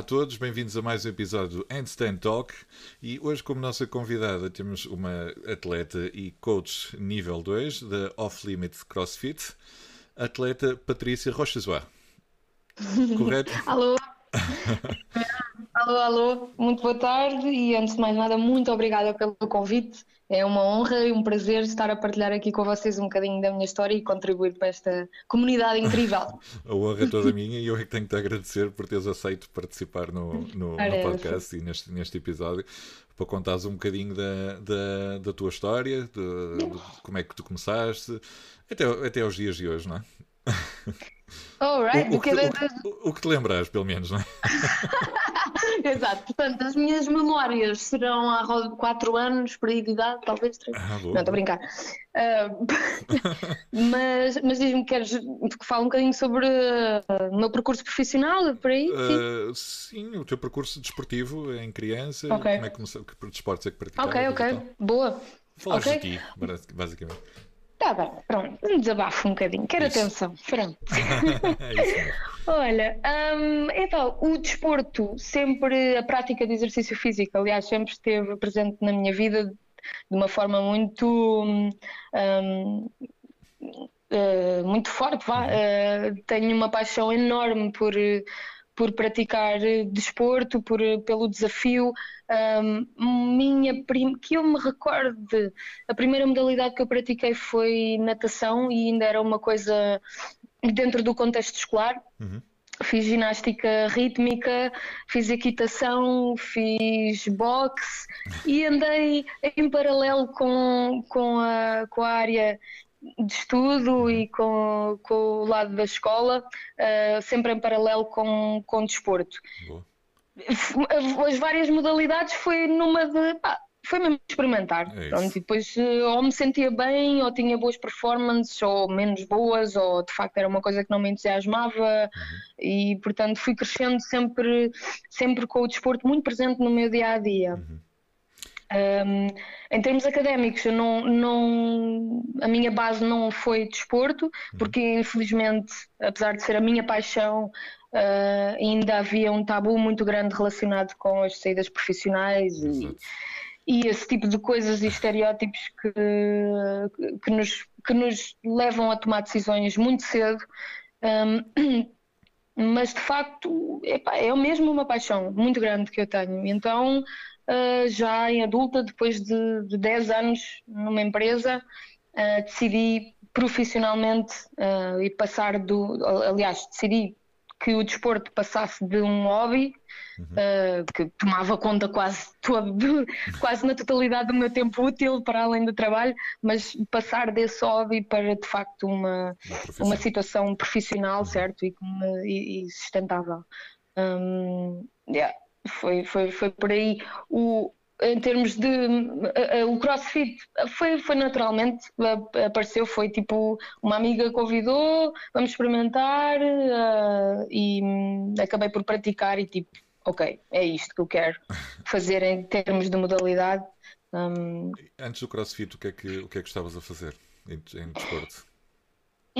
Olá a todos, bem-vindos a mais um episódio do Handstand Talk e hoje como nossa convidada temos uma atleta e coach nível 2 da Off Limits CrossFit, atleta Patrícia Rochazoa. Correto? alô? alô, alô, muito boa tarde e antes de mais nada, muito obrigada pelo convite. É uma honra e um prazer estar a partilhar aqui com vocês um bocadinho da minha história e contribuir para esta comunidade incrível. a honra é toda minha e eu é que tenho que te agradecer por teres aceito participar no, no, no podcast e neste, neste episódio para contares um bocadinho da, da, da tua história, de, de, como é que tu começaste, até, até aos dias de hoje, não é? Alright, o, o, que, o, o, que te lembras, pelo menos, não é? Exato, portanto, as minhas memórias serão há 4 anos, por aí de idade, talvez 3. Ah, não, estou a brincar. Uh, mas mas diz-me, queres que fale um bocadinho sobre uh, o meu percurso profissional, por aí? Uh, sim, o teu percurso desportivo em criança, okay. como é que começou, que desportos é que praticavas? Ok, ok, boa. Falaste okay. de ti, basicamente. Tá bem, pronto, um desabafo um bocadinho, quero Isso. atenção, pronto. é Olha, um, então, o desporto, sempre a prática de exercício físico, aliás, sempre esteve presente na minha vida de uma forma muito. Um, uh, muito forte, vá. Uh, tenho uma paixão enorme por por praticar eh, desporto, por, eh, pelo desafio. Um, minha prim... que eu me recorde, a primeira modalidade que eu pratiquei foi natação e ainda era uma coisa dentro do contexto escolar. Uhum. Fiz ginástica rítmica, fiz equitação, fiz boxe e andei em paralelo com, com, a, com a área de estudo e com, com o lado da escola, uh, sempre em paralelo com, com desporto. Boa. As várias modalidades foi numa de. Pá, foi mesmo experimentar. É Pronto, e depois eh, ou me sentia bem, ou tinha boas performances, ou menos boas, ou de facto era uma coisa que não me entusiasmava. Uhum. E portanto fui crescendo sempre, sempre com o desporto muito presente no meu dia a dia. Uhum. Um, em termos académicos, eu não, não, a minha base não foi desporto, uhum. porque infelizmente, apesar de ser a minha paixão, uh, ainda havia um tabu muito grande relacionado com as saídas profissionais e, e, esse tipo de coisas e estereótipos que, que, nos, que nos levam a tomar decisões muito cedo. Um, mas de facto epá, é mesmo uma paixão muito grande que eu tenho. Então uh, já em adulta, depois de, de 10 anos numa empresa, uh, decidi profissionalmente uh, e passar do. Aliás, decidi que o desporto passasse de um hobby uhum. uh, que tomava conta quase todo, quase na totalidade do meu tempo útil para além do trabalho, mas passar desse hobby para de facto uma, uma, uma situação profissional, uhum. certo? E, e, e sustentável. Um, yeah foi, foi, foi por aí. O, em termos de o CrossFit foi, foi naturalmente apareceu foi tipo uma amiga convidou vamos experimentar uh, e um, acabei por praticar e tipo ok é isto que eu quero fazer em termos de modalidade um... antes do CrossFit o que é que o que é que estavas a fazer em, em desporto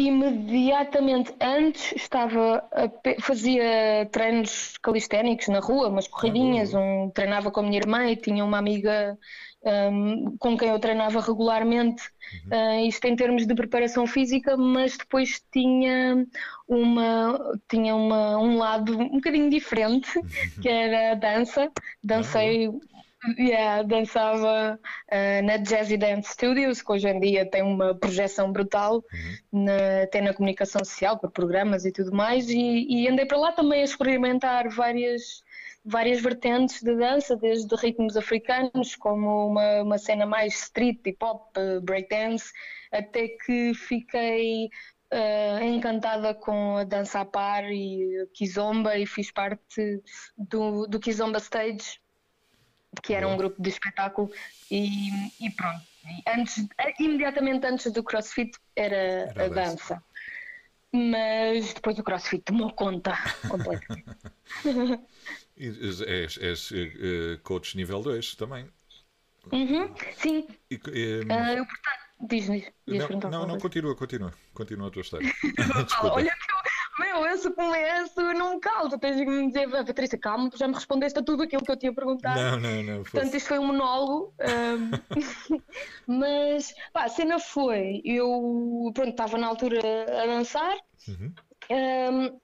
Imediatamente antes estava a, fazia treinos calisténicos na rua, umas corridinhas, um, treinava com a minha irmã e tinha uma amiga um, com quem eu treinava regularmente, uhum. uh, isto em termos de preparação física, mas depois tinha uma tinha uma, um lado um bocadinho diferente, que era a dança. Dancei uhum. Yeah, dançava uh, na Jazzy Dance Studios, que hoje em dia tem uma projeção brutal, uhum. na, até na comunicação social, por programas e tudo mais, e, e, andei para lá também a experimentar várias, várias vertentes de dança, desde ritmos africanos, como uma, uma cena mais street, hip hop, breakdance, até que fiquei uh, encantada com a dança a par e Kizomba e fiz parte do, do Kizomba Stage que era um grupo de espetáculo e, e pronto. E antes, imediatamente antes do CrossFit era, era a dança. Mas depois o CrossFit tomou conta completamente. és, és uh, coach nível 2 também. Uhum, sim. E, um... uh, eu, portanto, diz, diz, diz não, não, não, continua, continua. Continua a tua história. Olha que eu, meu, esse começo não me calma. Tens de me dizer, Patrícia, calma, já me respondeste a tudo aquilo que eu tinha perguntado. Não, não, não. Fosse... Portanto, isto foi um monólogo. Um... mas, pá, a cena foi, eu, pronto, estava na altura a dançar. Uhum. Um,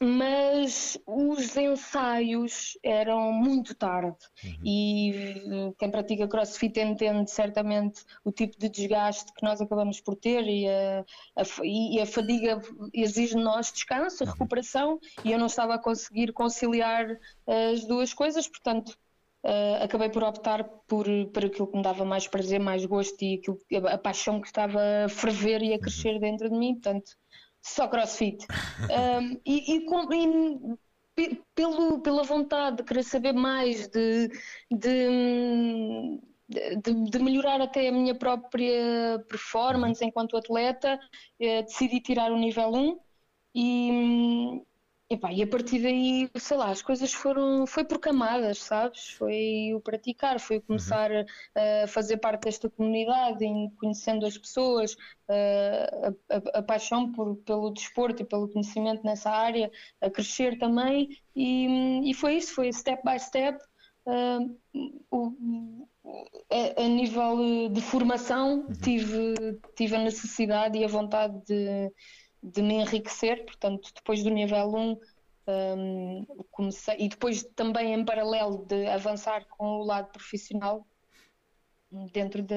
mas os ensaios eram muito tarde uhum. e quem pratica crossfit entende certamente o tipo de desgaste que nós acabamos por ter e a, a, e a fadiga exige de nós descanso, uhum. recuperação e eu não estava a conseguir conciliar as duas coisas, portanto Uh, acabei por optar por, por aquilo que me dava mais prazer, mais gosto e aquilo, a, a paixão que estava a ferver e a uhum. crescer dentro de mim. Portanto, só crossfit. um, e, e, e, pelo, pela vontade de querer saber mais, de, de, de, de melhorar até a minha própria performance enquanto atleta, eh, decidi tirar o nível 1 e, Epá, e a partir daí, sei lá, as coisas foram, foi por camadas, sabes? Foi o praticar, foi o começar uhum. a fazer parte desta comunidade, conhecendo as pessoas, a, a, a, paixão por, pelo desporto e pelo conhecimento nessa área, a crescer também, e, e foi isso, foi step by step. Uh, o, a, a, nível de formação, uhum. tive, tive a necessidade e a vontade de de me enriquecer, portanto, depois do nível 1 um, comecei, e depois também em paralelo de avançar com o lado profissional dentro, de,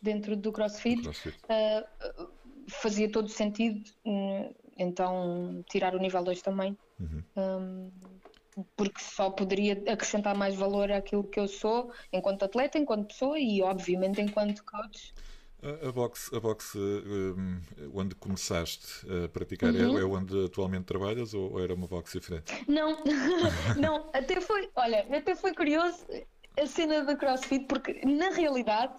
dentro do CrossFit, CrossFit. Uh, fazia todo sentido uh, então tirar o nível 2 também. Uhum. Um, porque só poderia acrescentar mais valor àquilo que eu sou enquanto atleta, enquanto pessoa e obviamente enquanto coach. A, boxe, a boxe um, onde começaste a praticar uhum. é, é onde atualmente trabalhas ou, ou, era uma boxe diferente? Não, não, até foi, olha, até foi curioso a cena da CrossFit, porque na realidade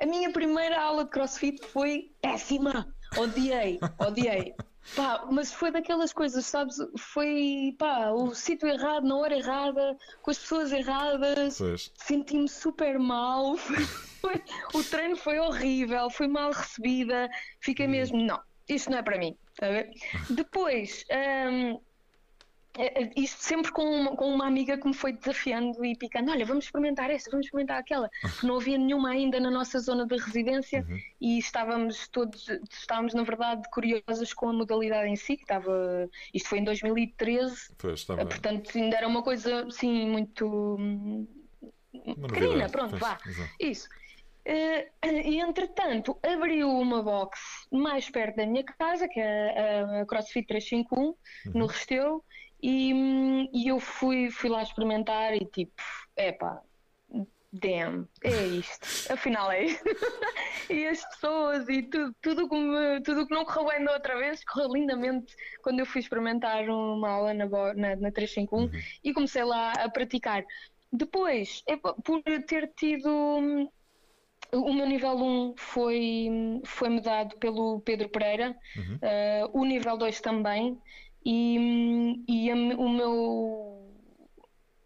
a minha primeira aula de CrossFit foi péssima. Odiei, odiei. Pá, mas foi daquelas coisas, sabes? Foi pá, o sítio errado, na hora errada, com as pessoas erradas. Senti-me super mal. Foi, o treino foi horrível, foi mal recebida. Fiquei hum. mesmo, não, isto não é para mim. Tá Depois, um, isto sempre com uma, com uma amiga que me foi desafiando e picando: olha, vamos experimentar esta, vamos experimentar aquela. Não havia nenhuma ainda na nossa zona de residência uhum. e estávamos todos, estávamos na verdade curiosos com a modalidade em si, que estava. Isto foi em 2013, pois, estava... portanto ainda era uma coisa sim muito pequenina, pronto, pois, vá. Exato. Isso. Uh, e entretanto abriu uma box mais perto da minha casa, que é a, a CrossFit 351, uhum. no Restelo, e, e eu fui, fui lá experimentar e tipo, epá, damn, é isto, afinal é isto. e as pessoas e tudo, tudo, que tudo que não correu bem da outra vez, correu lindamente quando eu fui experimentar uma aula na, na, na 351 uhum. e comecei lá a praticar. Depois, epá, por ter tido o meu nível 1 foi, foi mudado pelo Pedro Pereira, uhum. uh, o nível 2 também, e, e a, o meu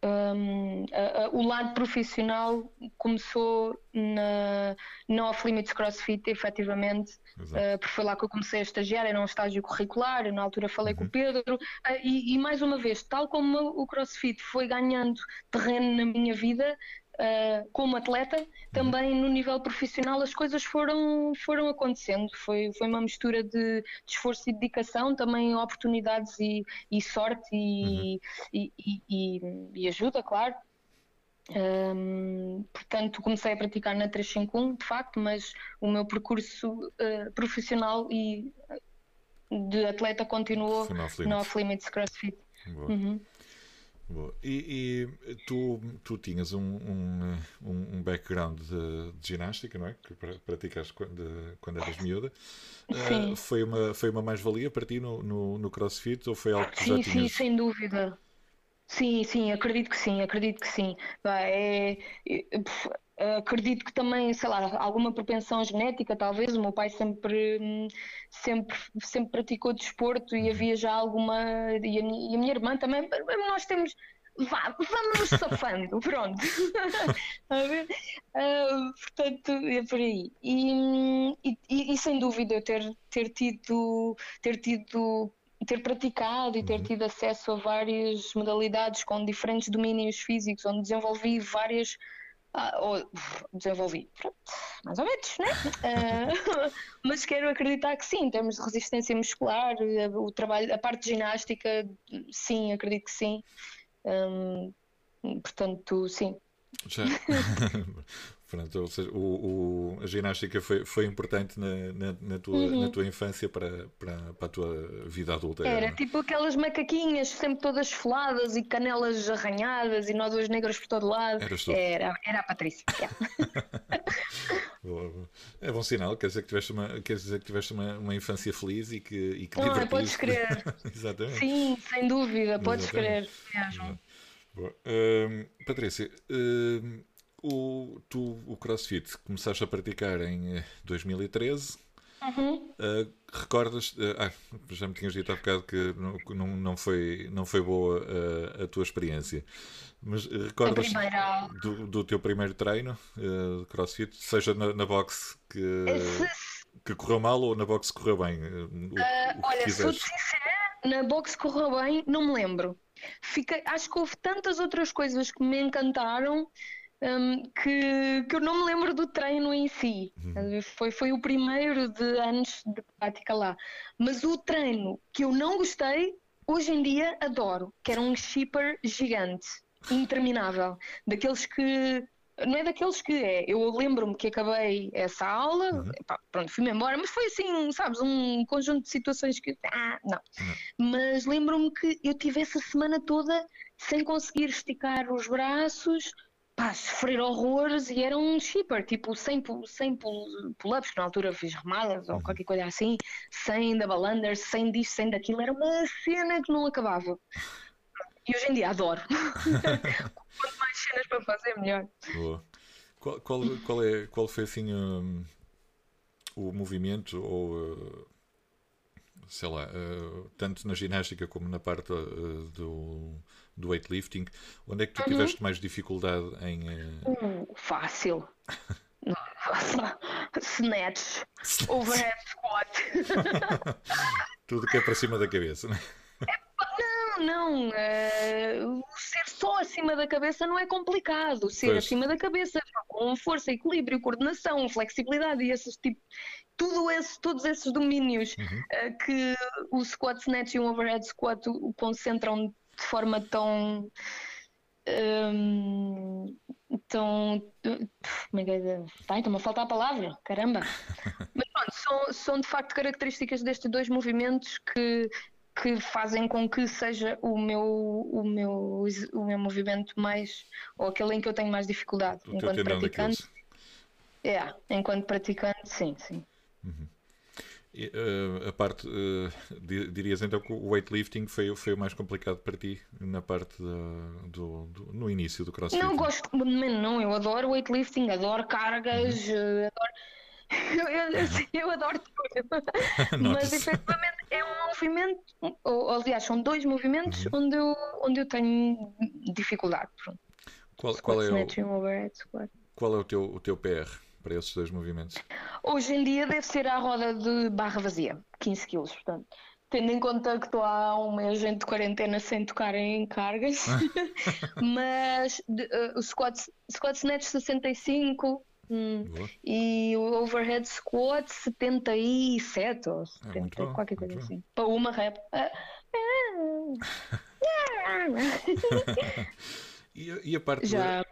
um, a, a, o lado profissional começou na, na Off Limits CrossFit, efetivamente, uh, porque foi lá que eu comecei a estagiar, era um estágio curricular, eu, na altura falei uhum. com o uhum. Pedro, uh, e, e, mais uma vez, tal como o CrossFit foi ganhando terreno na minha vida, uh, como atleta, também no nível profissional as coisas foram, foram acontecendo. Foi, foi uma mistura de, de esforço e dedicação, também oportunidades e, e sorte e, uhum. e, e, ajuda, claro. Um, portanto, comecei a praticar na 351, de facto, mas o meu percurso uh, profissional e de atleta continuou no Off Limits CrossFit. Uhum. E, e, tu, tu tinhas um, um, um background de, de, ginástica, não é? Que praticaste quando, quando eras miúda. Sim. Uh, foi, uma, foi uma mais-valia para ti no, no, no, CrossFit ou foi algo que sim, já tinhas? Sim, sem dúvida. Sim, sim, acredito que sim, acredito que sim. É, é, acredito que também, sei lá, alguma propensão genética, talvez. O meu pai sempre, sempre, sempre praticou desporto e uhum. havia já alguma. E a, minha, e a minha irmã também. Nós temos vá, vamos safando, pronto. uh, portanto, é por aí. E, e, e, sem dúvida eu ter, ter tido, ter tido ter praticado e ter uhum. tido acesso a várias modalidades com diferentes domínios físicos, onde desenvolvi várias. Ah, ou, desenvolvi, pronto, mais ou menos, né? uh, mas quero acreditar que sim, em termos de resistência muscular, o trabalho, a parte de ginástica, sim, acredito que sim. Um, portanto, sim. Pronto, ou seja, o, o, a ginástica foi, foi importante na, na, na tua, uhum. na tua infância para, para, para a tua vida adulta. Era, era tipo aquelas macaquinhas sempre todas esfoladas e canelas arranhadas e nódulos negros por todo lado. Era, era a Patrícia. é bom sinal, quer dizer que tiveste uma, quer dizer que tiveste uma, uma infância feliz e que, e que Não, podes crer. Exatamente. Sim, sem dúvida, podes Exatamente. crer mesmo. Boa. Uh, Patrícia, uh, o, tu o CrossFit começaste a praticar em 2013. Eh, uhum. Uh, recordas? Uh, ah, já me tinhas dito há bocado que não, não, foi, não foi boa uh, a tua experiência. Mas recordas do, do, teu primeiro treino de CrossFit, seja na, na box que, que correu mal ou na box que correu bem? O, olha, sou sincera, na box correu bem, não me lembro. Fiquei, acho que houve tantas outras coisas que me encantaram um, que, que eu não me lembro do treino em si. Uhum. Foi, foi o primeiro de anos de prática lá. Mas o treino que eu não gostei, hoje em dia adoro, que era um shipper gigante, interminável. Daqueles que não é daqueles que é. Eu lembro-me que acabei essa aula, uhum. pá, pronto, fui-me embora, mas foi assim, sabes, um conjunto de situações que. Ah, não. Uhum. Mas lembro-me que eu tive essa semana toda sem conseguir esticar os braços, pá, sofrer horrores e era um shipper, tipo 100, 100 pull-ups, que na altura fiz remadas ou uhum. qualquer coisa assim, 100 double unders, 100 disto, 100 daquilo, era uma cena que não acabava. E hoje em dia adoro. Quanto mais cenas para fazer, melhor. Boa. Qual, qual, qual, é, qual foi assim um, o movimento ou uh, sei lá, uh, tanto na ginástica como na parte uh, do do weightlifting, onde é que tu uhum. tiveste mais dificuldade em. Uh... fácil. Snatch, overhead squat. Tudo que é para cima da cabeça, não é? Não, não. Uh, ser só acima da cabeça não é complicado. Ser pois. acima da cabeça com força, equilíbrio, coordenação, flexibilidade e esses tipo, tudo esse, todos esses domínios uhum. uh, que o squat snatch e o overhead squat concentram de forma tão. Um, tão. Como é é? Está-me a faltar a palavra, caramba! Mas pronto, são, são de facto características destes dois movimentos que, que fazem com que seja o meu, o meu, o meu movimento mais. ou aquele em que eu tenho mais dificuldade o enquanto praticante. É, enquanto praticante, sim, sim. Uhum. Uh, a parte, uh, dirias então que o weightlifting foi, foi o mais complicado para ti na parte do, do, no início do crossfit? Não gosto, não, eu adoro weightlifting, adoro cargas, uhum. Eh, adoro. Eu, eu, eu, adoro tudo, mas efetivamente é um movimento, ou, aliás, são dois movimentos uhum. onde, eu, onde eu tenho dificuldade. Pronto. Qual, qual, é o, qual é o teu, o teu PR? Para esses dois movimentos? Hoje em dia deve ser à roda de barra vazia, 15 kg, portanto. Tendo em conta que estou há um mês de quarentena sem tocar em cargas, mas de, uh, o squat, squat snatch 65 hum, e o overhead squat 77 ou 70, é qualquer coisa assim. Para uma rep. e, e, a parte Já,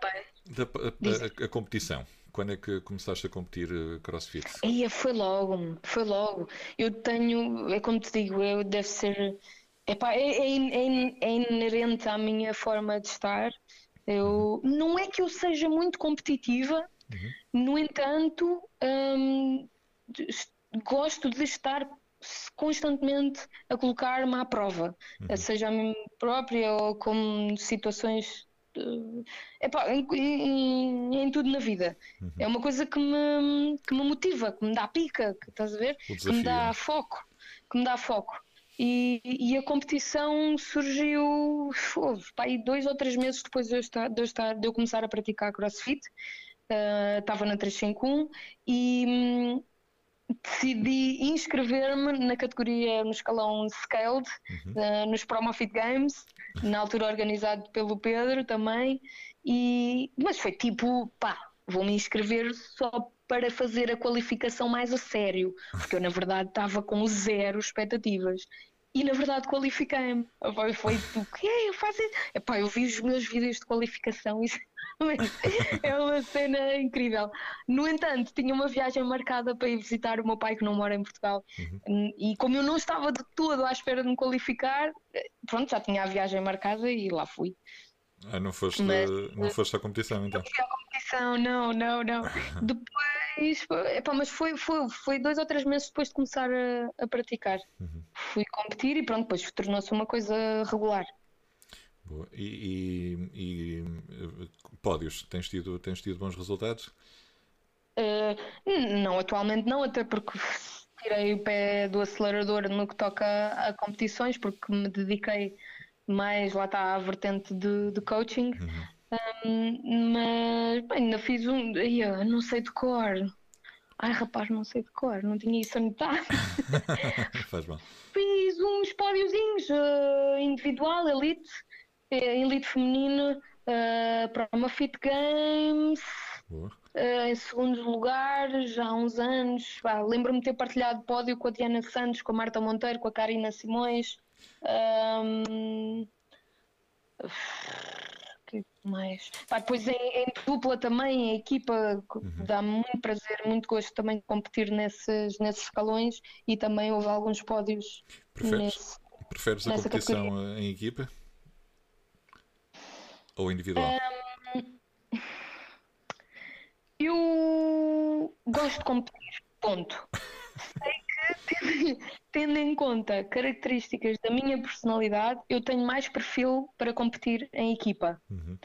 da, da a, a competição? Quando é que começaste a competir uh, crossfit? Ia, foi logo, foi logo. Eu tenho, é como te digo, eu deve ser. Epá, é, é, é, é inerente à minha forma de estar. Eu, uhum. Não é que eu seja muito competitiva, uhum. no entanto, hum, gosto de estar constantemente a colocar-me à prova, uhum. seja a mim própria ou com situações epá, em, em, em, tudo na vida. Uhum. É uma coisa que me, que me motiva, que me dá pica, que, estás a ver? que me dá foco, que me dá foco. E, e a competição surgiu pá, dois ou três meses depois de eu, estar, de eu, estar, de eu começar a praticar crossfit. Uh, estava na 351 e, decidi inscrever-me na categoria no escalão Scaled, uhum. uh, nos Promofit Games, na altura organizado pelo Pedro também, e, mas foi tipo, pá, vou me inscrever só para fazer a qualificação mais a sério, porque eu na verdade estava com zero expectativas. E na verdade qualifiquei-me. Foi o que eu faço isso? Epá, eu vi os meus vídeos de qualificação e é uma cena incrível. No entanto, tinha uma viagem marcada para ir visitar o meu pai que não mora em Portugal. Uhum. E como eu não estava de todo à espera de me qualificar, pronto, já tinha a viagem marcada e lá fui. Ah, não foste, Mas, não foste à competição então? Não fui à competição, não, não, não. depois, epá, mas foi, foi, foi dois ou três meses depois de começar a, a praticar. Uhum. Fui competir e pronto, depois tornou-se uma coisa regular. Boa. E, e, e, pódios, tens tido, tens tido bons resultados? Uh, não, atualmente não, até porque tirei o pé do acelerador no que toca a competições, porque me dediquei mais, lá está, à vertente de, de coaching. Uhum. Um, mas bem, ainda fiz um. Ia, não sei de cor. Ai rapaz, não sei de cor, não tinha isso anotado. Faz mal. Fiz uns pódiozinhos uh, individual, elite, elite feminino, uh, para uma Fit Games. Uh, em segundo lugar, já há uns anos, lembro-me de ter partilhado pódio com a Diana Santos, com a Marta Monteiro, com a Karina Simões. Um, que mais? Pá, depois em, em, dupla também, a equipa uhum. dá muito prazer, muito gosto também de competir nesses, nesses escalões e também houve alguns pódios. Preferes, nesse, preferes a competição categoria. em equipa? Ou individual? Um, eu gosto de competir, ponto. Sei que, tendo em conta características da minha personalidade, eu tenho mais perfil para competir em equipa. Uhum.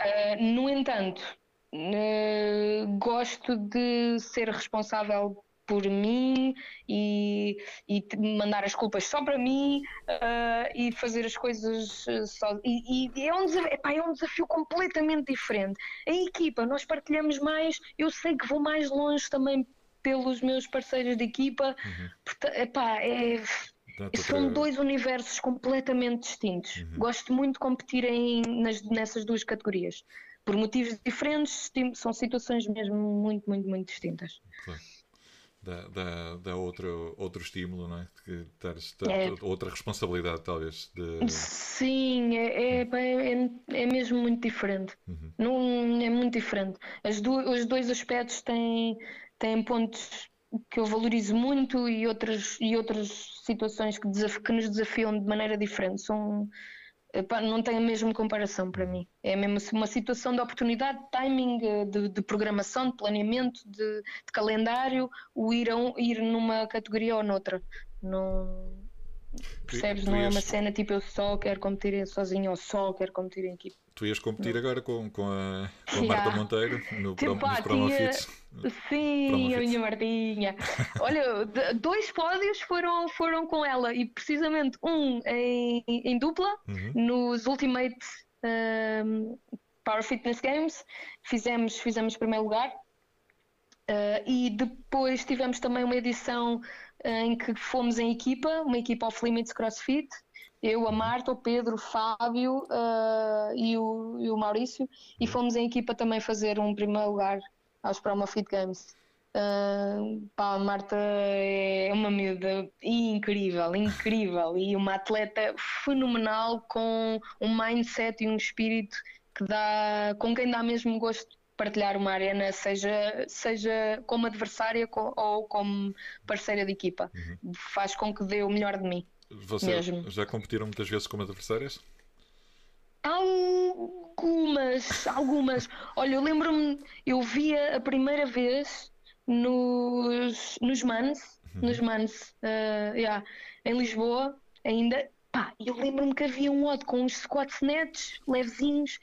Uh, no entanto, uh, gosto de ser responsável por mim e, e mandar as culpas só para mim uh, e fazer as coisas só. E, e é, um desafio, epá, é um desafio completamente diferente. A equipa, nós partilhamos mais, eu sei que vou mais longe também pelos meus parceiros de equipa. Uhum. Portanto, epá, é, são dois universos completamente distintos. Uhum. Gosto muito de competir em, nas, nessas duas categorias. Por motivos diferentes, são situações mesmo muito, muito, muito distintas. Claro. Dá, dá, dá outro, outro estímulo, não é? Que tares, é. Outra responsabilidade, talvez. De... Sim, é, é, é, é, mesmo muito diferente. Uhum. Não, é muito diferente. As do, os dois aspectos têm, têm pontos que eu valorizo muito e outras, e outras situações que, que nos desafiam de maneira diferente. São, epá, não tem a mesma comparação para mim. É mesmo uma situação de oportunidade, de timing, eh, de, de programação, de planeamento, de, de, calendário, o ir, a um, ir numa categoria ou noutra. Não, percebes? não é uma cena tipo eu só quero competir sozinho ou só quero competir em equipe. Tu ias competir agora com, com, a, com a Marta Monteiro no tipo, prom, nos Promofits. Sim, a minha Martinha. Olha, dois pódios foram, foram com ela e precisamente um em, em dupla uhum. nos Ultimate um, Power Fitness Games. Fizemos, fizemos primeiro lugar. Uh, e depois tivemos também uma edição uh, em que fomos em equipa, uma equipa off limits CrossFit, eu, a Marta, o Pedro, o Fábio uh, e, o, e, o, Maurício, e fomos em equipa também fazer um primeiro lugar aos Promo Fit Games. Uh, pá, a Marta é uma miúda incrível, incrível e uma atleta fenomenal com um mindset e um espírito que dá, com quem dá mesmo gosto partilhar uma arena, seja, seja como adversária ou como parceira de equipa. Uhum. Faz com que dê o melhor de mim. Você mesmo. já competiram muitas vezes como adversárias? Algumas, algumas. Olha, eu lembro-me, eu via a primeira vez nos, nos Mans, uhum. nos Mans, uh, yeah, em Lisboa, ainda. Pá, eu lembro-me que havia um odd com uns squats nets, levezinhos,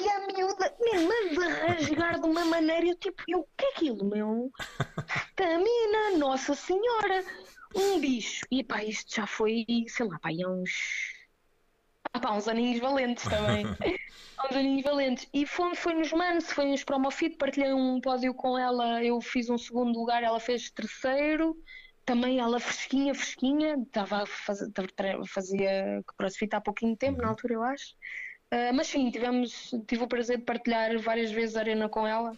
e a miúda, mesmo a rasgar de uma maneira, eu tipo, eu, o que é aquilo, meu? Stamina, Nossa Senhora! um bicho. E pá, isto já foi, sei lá, pá, há uns. Ah pá, uns aninhos valentes também. uns aninhos valentes. E foi, foi nos Manos, foi nos Promofit, partilhei um pódio com ela, eu fiz um segundo lugar, ela fez terceiro. Também ela fresquinha, fresquinha, estava a fazer, fazia crossfit há pouquinho tempo, uhum. na altura eu acho. Uh, mas sim, tivemos, tive o prazer de partilhar várias vezes a arena com ela.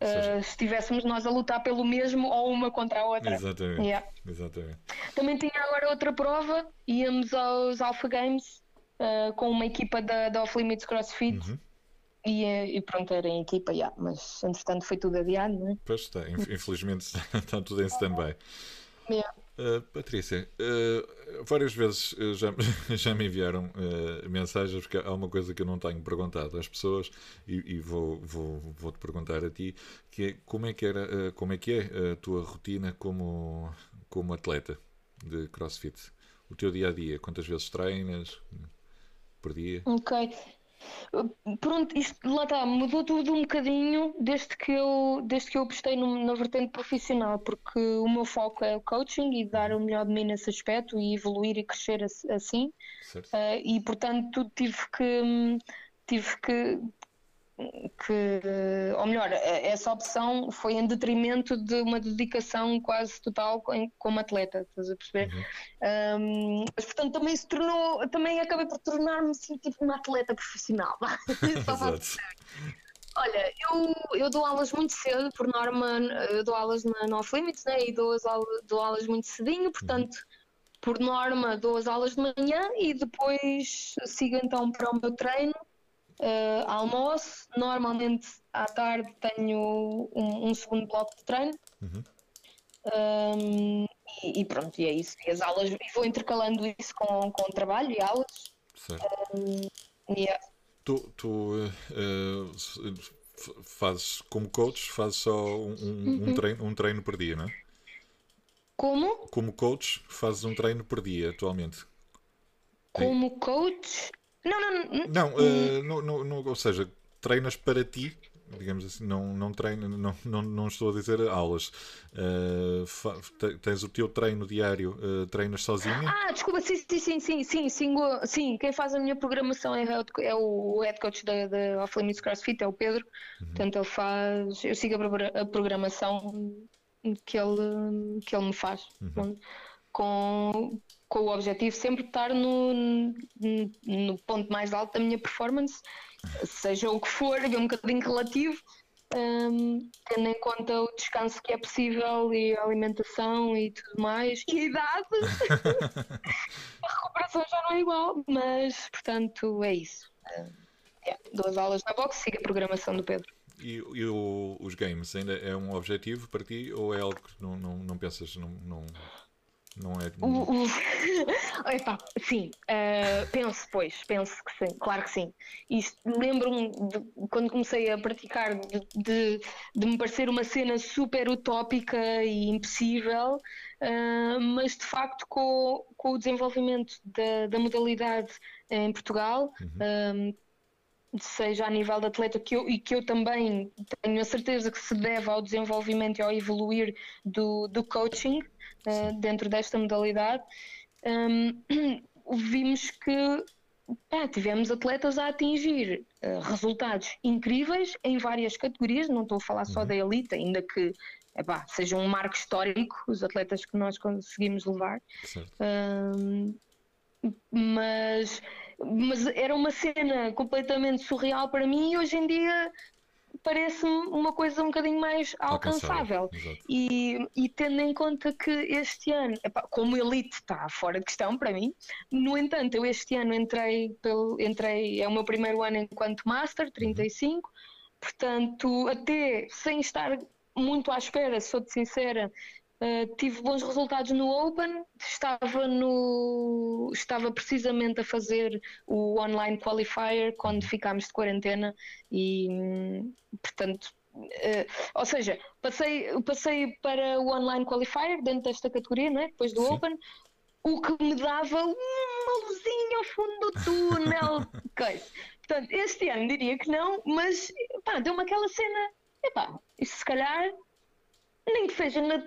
Uh, se estivéssemos nós a lutar pelo mesmo ou uma contra a outra. Exatamente. Yeah. Exatamente. Também tinha agora outra prova, íamos aos Alpha Games uh, com uma equipa da, da Off Limits CrossFit. Uhum. E, e, pronto, era em equipa, yeah, mas entretanto foi tudo adiado, não é? Pois está, infelizmente está tudo em stand-by. Yeah. Uh, Patrícia, uh, várias vezes uh, já, já me enviaram mensagens, porque há uma coisa que eu não tenho perguntado às pessoas e, e vou, vou, vou, te perguntar a ti, que é como é que, era, como é, que é a tua rotina como, como atleta de CrossFit? O teu dia a dia, quantas vezes treinas por dia? Ok. Pronto, isto lá está, mudou tudo um bocadinho desde que eu, desde que eu apostei no, na vertente profissional, porque o meu foco é o coaching e dar o melhor de mim nesse aspecto e evoluir e crescer assim. Uh, e portanto tive que tive que que, ou melhor, essa opção foi em detrimento de uma dedicação quase total como atleta, estás a perceber? Uhum. Um, mas portanto também se tornou, também acabei por tornar-me assim, tipo uma atleta profissional. Olha, eu, eu dou aulas muito cedo, por norma, eu dou aulas na, no Limits né, e dou, as aulas, dou aulas muito cedinho, portanto, uhum. por norma, dou as aulas de manhã e depois sigo então para o meu treino uh, almoço. Normalmente à tarde tenho um, um segundo bloco de treino. Uhum. Um, e, e, pronto, e é isso. E as aulas, e vou intercalando isso com, com trabalho e aulas. Certo. Um, yeah. Tu, tu uh, fazes como coach, fazes só um, um, uhum. treino, um treino por dia, não é? Como? Como coach, fazes um treino por dia atualmente. Como coach, não, não, não. Uh, no, no, no, ou seja, treinas para ti, digamos assim, não, não treino, não, não, não estou a dizer aulas. Uh, tens o teu treino diário, uh, treinas sozinha? Ah, desculpa, sim, sim, sim, sim, sim, sim, quem faz a minha programação é, é o head coach da, da Off Limits CrossFit, é o Pedro. Uhum. Portanto, ele faz, eu sigo a programação que ele, que ele me faz. Uhum. Com, com o objetivo sempre de estar no, no, ponto mais alto da minha performance, seja o que for, é um bocadinho relativo, um, tendo em conta o descanso que é possível e a alimentação e tudo mais, e a idade, a recuperação já não é igual, mas portanto é isso. Um, yeah, duas aulas na box, siga a programação do Pedro. E, e o, os games ainda é um objetivo para ti ou é algo que não, não, não pensas, não, não, não é. Epá, sim, uh, penso, pois, penso que sim, claro que sim. Isto lembro-me quando comecei a praticar de, de, de, me parecer uma cena super utópica e impossível, uh, mas de facto com, com o desenvolvimento da, da modalidade em Portugal. Uhum. seja a nível de atleta que eu, e que eu também tenho a certeza que se deve ao desenvolvimento e ao evoluir do, do coaching, uh, dentro desta modalidade, um, vimos que tivemos atletas a atingir uh, resultados incríveis em várias categorias, não estou a falar só uhum. da elite, ainda que epá, seja um marco histórico os atletas que nós conseguimos levar. Um, mas, mas era uma cena completamente surreal para mim e hoje em dia parece-me uma coisa um bocadinho mais alcançável. E, e, tendo em conta que este ano, epá, como elite está fora de questão para mim, no entanto, eu este ano entrei, pelo, entrei é o meu primeiro ano enquanto Master, 35, uhum. portanto, até sem estar muito à espera, sou-te sincera, Uh, tive bons resultados no Open, estava, no, estava precisamente a fazer o online qualifier quando ficámos de quarentena e, portanto, uh, ou seja, passei, passei para o online qualifier dentro desta categoria, né, depois do Sim. Open, o que me dava uma luzinha ao fundo do túnel. okay. Portanto, este ano diria que não, mas deu-me aquela cena, epá, isso se calhar nem que seja na,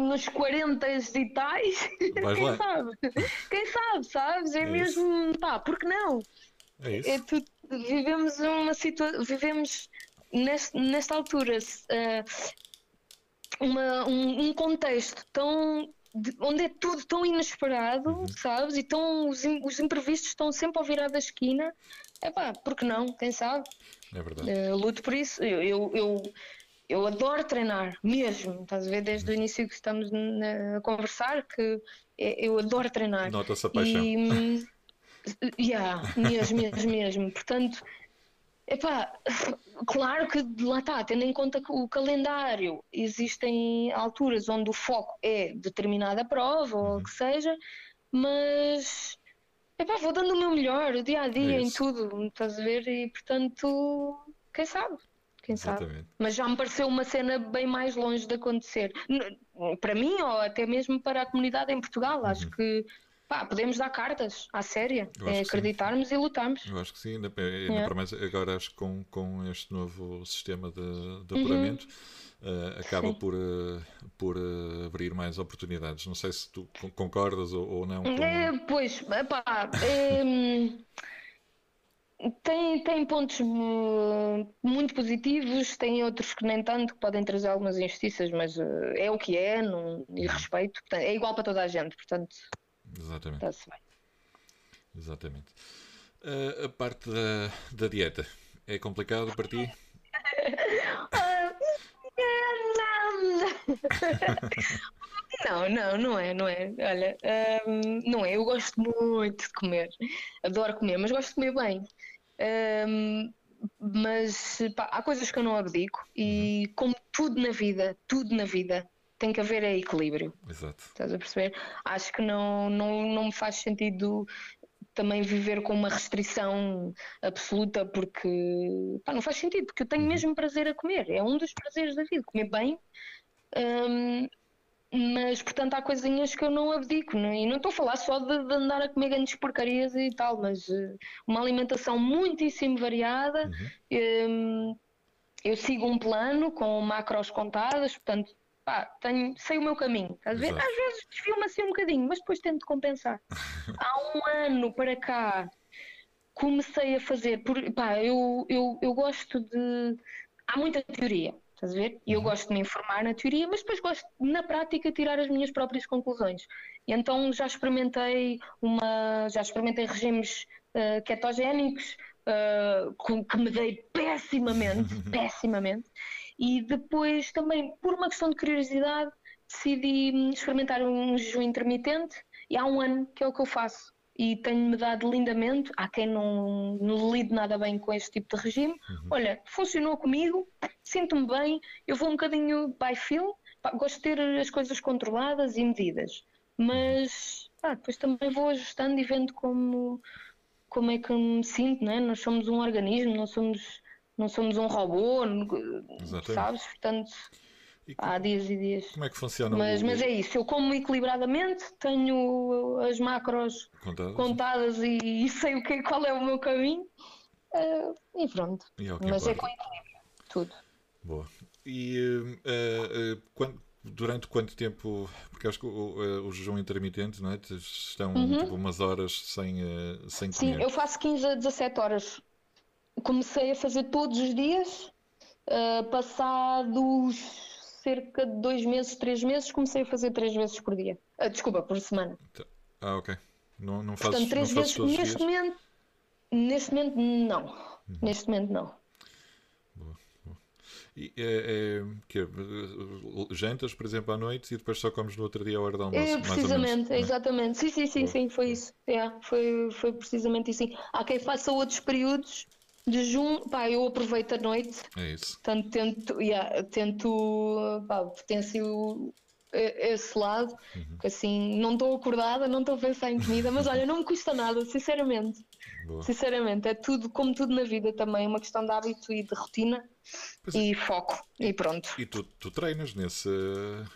nos 40 e tais, quem lá. sabe? Quem sabe, sabes? É, é mesmo, isso. pá, porque não? É isso. É vivemos uma situação, vivemos neste, nesta altura uh, uma, um, um, contexto tão de, onde é tudo tão inesperado, uhum. sabes? E tão, os, os imprevistos estão sempre ao virar da esquina. É pá, porque não? Quem sabe? É verdade. Uh, luto por isso. Eu, eu, eu, eu, adoro treinar, mesmo. Estás a ver desde o uhum. início que estamos a conversar que eu adoro treinar. Nota-se a paixão. E, yeah, mesmo, mesmo, mesmo. Portanto, Epá, claro que lá está, tendo em conta que o calendário, existem alturas onde o foco é determinada prova ou o uhum. que seja, mas epá, vou dando o meu melhor dia a dia é em tudo, estás a ver? E portanto, quem sabe? Quem Exatamente. sabe? Mas já me pareceu uma cena bem mais longe de acontecer. Para mim ou até mesmo para a comunidade em Portugal, uhum. acho que Pá, podemos dar cartas à séria, é acreditarmos sim. e lutarmos. Eu acho que sim, ainda, ainda para mais agora acho que com, com este novo sistema de, de apuramento uhum. uh, acaba por, uh, por uh, abrir mais oportunidades. Não sei se tu concordas ou, ou não. Com... É, pois, pá, é, tem, tem pontos muito positivos, tem outros que nem tanto, que podem trazer algumas injustiças, mas é o que é, não, e uhum. respeito, portanto, é igual para toda a gente, portanto Exatamente. Está-se bem. Exatamente. Uh, a parte da, da dieta é complicado para ti? Não, não, não é, não é. Olha, um, não é. Eu gosto muito de comer, adoro comer, mas gosto de comer bem. Um, mas pá, há coisas que eu não abdico e, uhum. como tudo na vida, tudo na vida, tem que haver equilíbrio. Exato. Estás a perceber? Acho que não, não, não me faz sentido também viver com uma restrição absoluta porque pá, não faz sentido, porque eu tenho uhum. mesmo prazer a comer, é um dos prazeres da vida, comer bem. Um, mas portanto há coisinhas que eu não abdico não? É? e não estou a falar só de, de, andar a comer grandes porcarias e tal, mas uh, uma alimentação muitíssimo variada. Uhum. Um, eu sigo um plano com macros contadas, portanto pá, tenho, sei o meu caminho. Às vezes, às vezes desvio-me assim um bocadinho, mas depois tento compensar. Há um ano para cá comecei a fazer, por, pá, eu, eu, eu gosto de. Há muita teoria, estás a ver? E eu uhum. gosto de me informar na teoria, mas depois gosto, na prática, tirar as minhas próprias conclusões. E então já experimentei uma. Já experimentei regimes uh, ketogénicos, uh, que me dei pessimamente, pessimamente. E depois também, por uma questão de curiosidade, decidi experimentar um jejum intermitente e há um ano que é o que eu faço. E tenho-me dado lindamente. Há quem não, não lide nada bem com este tipo de regime. Uhum. Olha, funcionou comigo, sinto-me bem, eu vou um bocadinho by feel, gosto de ter as coisas controladas e medidas. Mas ah, depois também vou ajustando e vendo como, como é que me sinto, não é? Nós somos um organismo, não somos não somos um robô, Exatamente. sabes? Portanto, há dias e dias. Como é que funciona? Mas, o... mas é isso, eu como equilibradamente, tenho as macros contadas, contadas e, e, sei o que, qual é o meu caminho uh, e pronto. E é mas é importa. é com equilíbrio, tudo. Boa. E uh, uh, quando, durante quanto tempo, porque acho que o, o jejum intermitente, não é? Estão uhum. tipo, umas horas sem, sem comer. Sim, eu faço 15 a 17 horas comecei a fazer todos os dias, passados cerca de dois meses, três meses, comecei a fazer três vezes por dia. Uh, desculpa, por semana. Tá. Ah, ok. Não, não fazes, Portanto, três não vezes neste momento. Neste momento, não. Uhum. Neste momento, não. Boa, boa. E é, é, que é, jantas, por exemplo, à noite e depois só comes no outro dia à hora do almoço? É, precisamente, menos, é? exatamente. Sim, sim, sim, boa, sim, foi isso. É, foi, foi precisamente isso. Há quem faça outros períodos jejum, pá, eu aproveito a noite. É isso. Portanto, tento, yeah, tento pá, potencio esse lado, uhum. assim, não estou acordada, não estou a pensar em comida, mas olha, não me custa nada, sinceramente. Boa. Sinceramente, é tudo, como tudo na vida também, uma questão de hábito e de rotina pois e é. foco, e pronto. E tu, tu treinas nesse,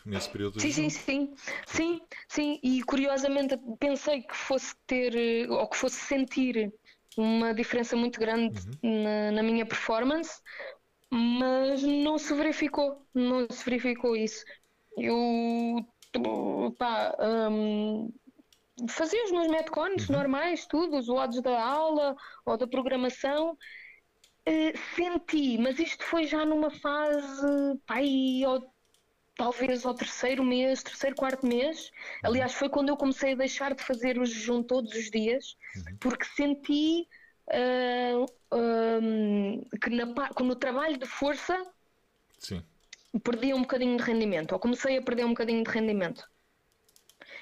nesse período? Sim, sim, sim, sim, sim, e curiosamente pensei que fosse ter, ou que fosse sentir uma diferença muito grande uhum. na, na, minha performance, mas não se verificou, não se verificou isso. Eu pá, um, fazia os meus metcones uhum. normais, tudo, os lotes da aula ou da programação. Uh, senti, mas isto foi já numa fase, pá, aí, ou, talvez ao terceiro mês, terceiro, quarto mês. Uhum. Aliás, foi quando eu comecei a deixar de fazer o jejum todos os dias, uhum. porque senti uh, que, na, que no trabalho de força Sim. perdi um bocadinho de rendimento, ou comecei a perder um bocadinho de rendimento.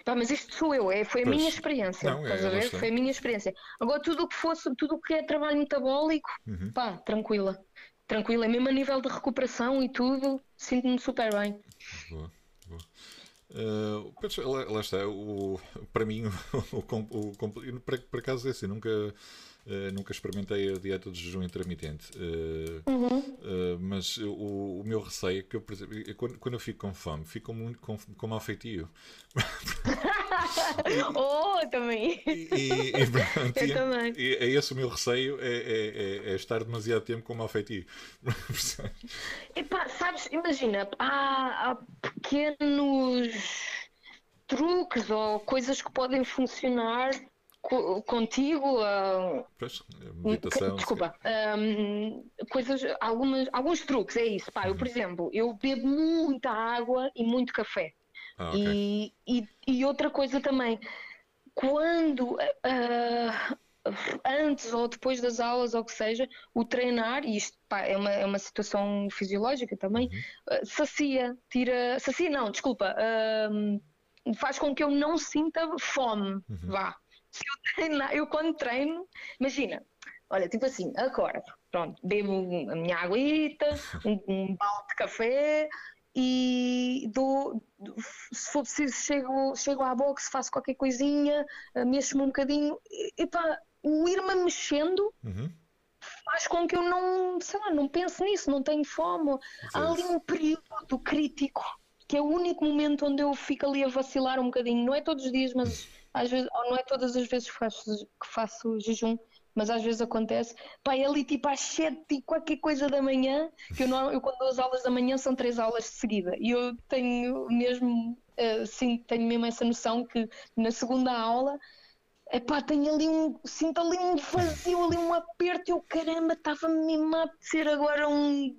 Pá, mas isto sou eu, é, foi a pois. minha experiência. Não, estás é, a ver? Foi a minha experiência. Agora, tudo o que fosse, tudo o que é trabalho metabólico, uhum. pá, tranquila. Tranquila, mesmo a nível de recuperação e tudo, sinto-me super bem. Boa, boa. Uh, lá, lá, está, o, para mim, o, o, o, para, por acaso é assim, nunca Uh, nunca experimentei a dieta de jejum intermitente. Uh, uhum. uh, mas o, o, meu receio é que eu, por exemplo, quando, quando, eu fico com fome, fico muito com, com mau feitio. oh, também. E, e, e, pronto, eu e, também. E, é esse o meu receio, é, é, é, é estar demasiado tempo com mau feitio. Epá, sabes, imagina, há, há pequenos truques ou coisas que podem funcionar contigo. Uh, pois, meditação. Desculpa, um, coisas, algumas, alguns truques, é isso. Pá, eu, por uhum. exemplo, eu bebo muita água e muito café. Ah, okay. e, e, e, outra coisa também, quando uh, antes ou depois das aulas, ou que seja, o treinar, e isto pá, é, uma, é uma situação fisiológica também, uhum. uh, sacia, tira. Sacia, não, desculpa. Uh, faz com que eu não sinta fome, uhum. vá. Se eu treinar, eu quando treino, imagina, olha, tipo assim, acordo, pronto, bebo a minha aguita, um, um balde de café e dou, se for preciso, chego, chego à boxe, faço qualquer coisinha, eh, mexo-me um bocadinho, e pá, o ir-me mexendo. Uhum faz com que eu não, sei lá, não pense nisso, não tenho fome. Há ali um período crítico que é o único momento onde eu fico ali a vacilar um bocadinho. Não é todos os dias, mas às vezes, ou não é todas as vezes que faço, que faço jejum, mas às vezes acontece. Pá, é ali tipo às 7 e qualquer coisa da manhã, que eu, não, eu quando dou as aulas da manhã são três aulas de seguida. E eu tenho mesmo, uh, sim, tenho mesmo essa noção que na segunda aula epá, tenho ali um, sinto ali um vazio, ali um aperto, e eu caramba, estava-me mesmo a apetecer agora um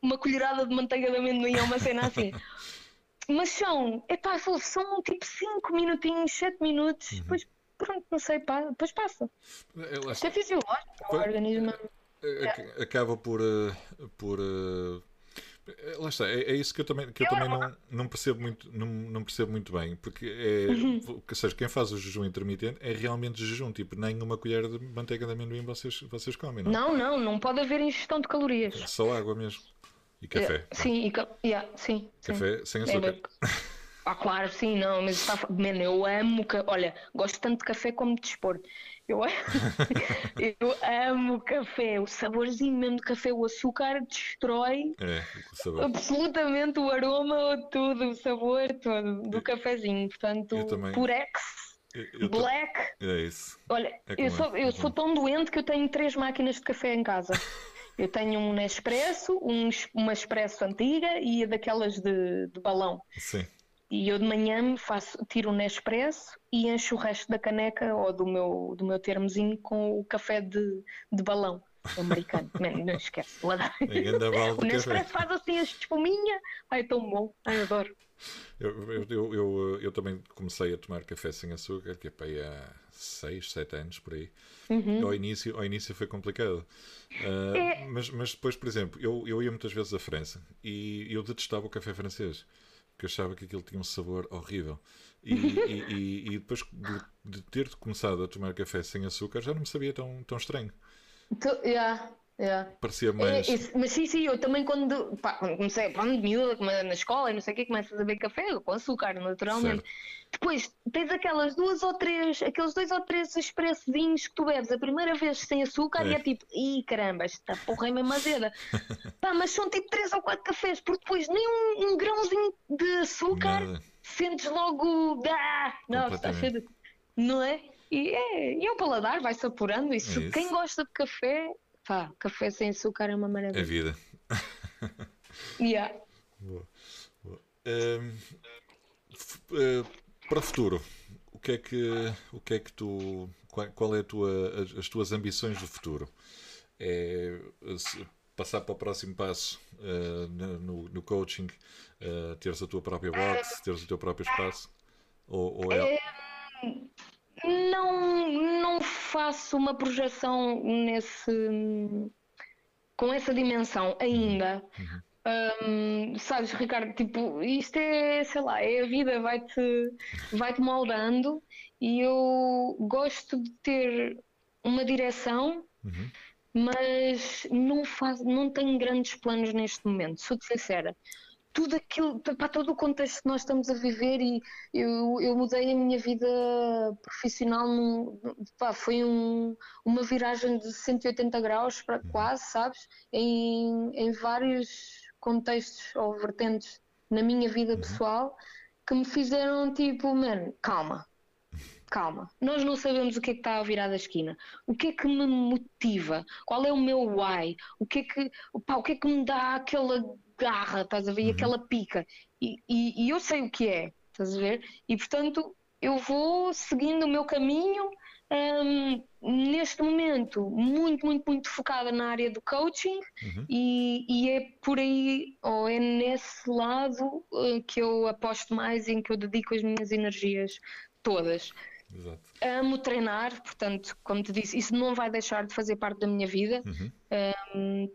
uma colherada de manteiga de amendoim ou uma cena assim. Mas são, epá, são tipo 5 minutinhos, 7 minutos, uhum. depois pronto, não sei, pá, depois passa. É, Isto é fisiológico, o organismo. É, é. Acaba por, eh, por uh é, lá está, é, é, isso que eu também, que eu também não, não, percebo muito, não, não percebo muito bem, porque é, uhum. seja, quem faz o jejum intermitente é realmente jejum, tipo, nem uma colher de manteiga de amendoim vocês, vocês comem, não? Não, não, não pode haver ingestão de calorias. É só água mesmo. E café. É, sim, e yeah, sim, Café sim. sem açúcar. Ah, claro, sim, não, mas está. Mano, eu amo. Olha, gosto tanto de café como de desporto. Eu, eu amo café, o saborzinho mesmo do café, o açúcar destrói é, o absolutamente o aroma, tudo, o sabor todo do cafezinho. Portanto, Purex, eu, Black. É isso. Olha, é eu, sou, eu sou tão doente que eu tenho três máquinas de café em casa. Eu tenho um Nespresso, um, uma Expresso antiga e a daquelas de, de balão. Sim. E eu de manhã faço, tiro um Nespresso e encho o resto da caneca ou do meu, do meu termozinho com o café de, de balão americano. Man, não esquece. o Nespresso faz assim a espuminha. Ai, é tão bom. Ai, adoro. Eu, eu, eu, eu, também comecei a tomar café sem açúcar, que é para aí há 6, 7 anos por aí. Uhum. Ao, início, ao início foi complicado. Uh, é... mas, mas depois, por exemplo, eu, eu ia muitas vezes à França e eu detestava o café francês que achava que aquilo tinha um sabor horrível. E, e, e, depois de, de, ter começado a tomar café sem açúcar já não me sabia tão, tão estranho. Tu, yeah. Yeah. Parecia é, mais. É, mas sim, sim, eu também quando, pá, quando comecei pronto, miúda, na escola e não sei o que, começas a beber café com açúcar, naturalmente. Certo. Depois tens aquelas duas ou três, aqueles dois ou três expressozinhos que tu bebes a primeira vez sem açúcar é. e é tipo, ih caramba, esta porra é mesmo azeda. pá, mas são tipo três ou quatro cafés, porque depois nem um, um grãozinho de açúcar Nada. sentes logo, ah, não, está cheio de. Não é? E é, e é o paladar, vai-se apurando. E se é quem gosta de café, Pá, café sem açúcar é uma maravilha. É vida. yeah. Boa. Boa. Um, uh, para o futuro, o que é que, o que, é que tu. Qual, qual é a tua, as, as, tuas ambições do futuro? É passar para o próximo passo uh, no, no, coaching, uh, teres a tua própria box, teres o teu próprio espaço? Ou, ou é... Não, não faço uma projeção nesse com essa dimensão ainda. Uhum. Um, sabes, Ricardo, tipo, isto é, sei lá, é a vida, vai-te vai -te moldando e eu gosto de ter uma direção, uhum. mas não, faz, não tenho grandes planos neste momento, sou-te sincera tudo aquilo, para todo o contexto que nós estamos a viver e eu, eu mudei a minha vida profissional, num, pá, foi um, uma viragem de 180 graus para uhum. quase, sabes? Em, em vários contextos ou vertentes na minha vida uhum. pessoal que me fizeram tipo, mano, calma, calma, nós não sabemos o que é que está a virar da esquina, o que é que me motiva, qual é o meu why, o que é que, pá, o que, é que me dá aquela garra, estás a ver? Uhum. Aquela pica. E, e, e, eu sei o que é, estás a ver? E portanto eu vou seguindo o meu caminho. Um, neste momento, muito, muito, muito focada na área do coaching, uhum. e, e, é por aí, ou é nesse lado uh, que eu aposto mais em que eu dedico as minhas energias todas. Exato. Amo treinar, portanto, como te disse, isso não vai deixar de fazer parte da minha vida. Uhum. Um,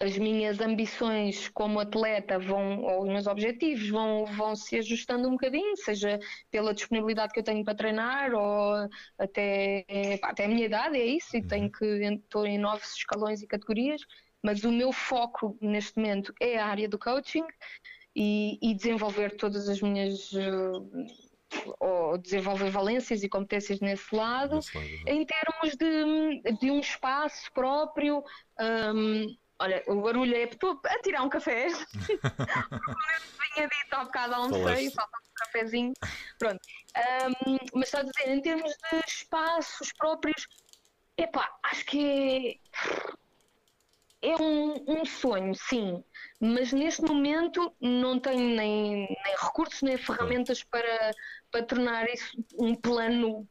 as minhas ambições como atleta vão, ou os meus objetivos vão, vão se ajustando um bocadinho, seja pela disponibilidade que eu tenho para treinar ou até, até a minha idade, é isso, e tenho uhum. que estou em novos escalões e categorias, mas o meu foco neste momento é a área do coaching e, e desenvolver todas as minhas ou desenvolver valências e competências nesse lado, nesse lado em termos de, de um espaço próprio. Um, Olha, o barulho é. Estou a tirar um café. Vinha dito há bocado almocei, falta um cafezinho. Pronto. Um, mas está a dizer, em termos de espaços próprios, epá, acho que é. É um, um sonho, sim, mas neste momento não tenho nem, nem recursos nem ferramentas para, para tornar isso um plano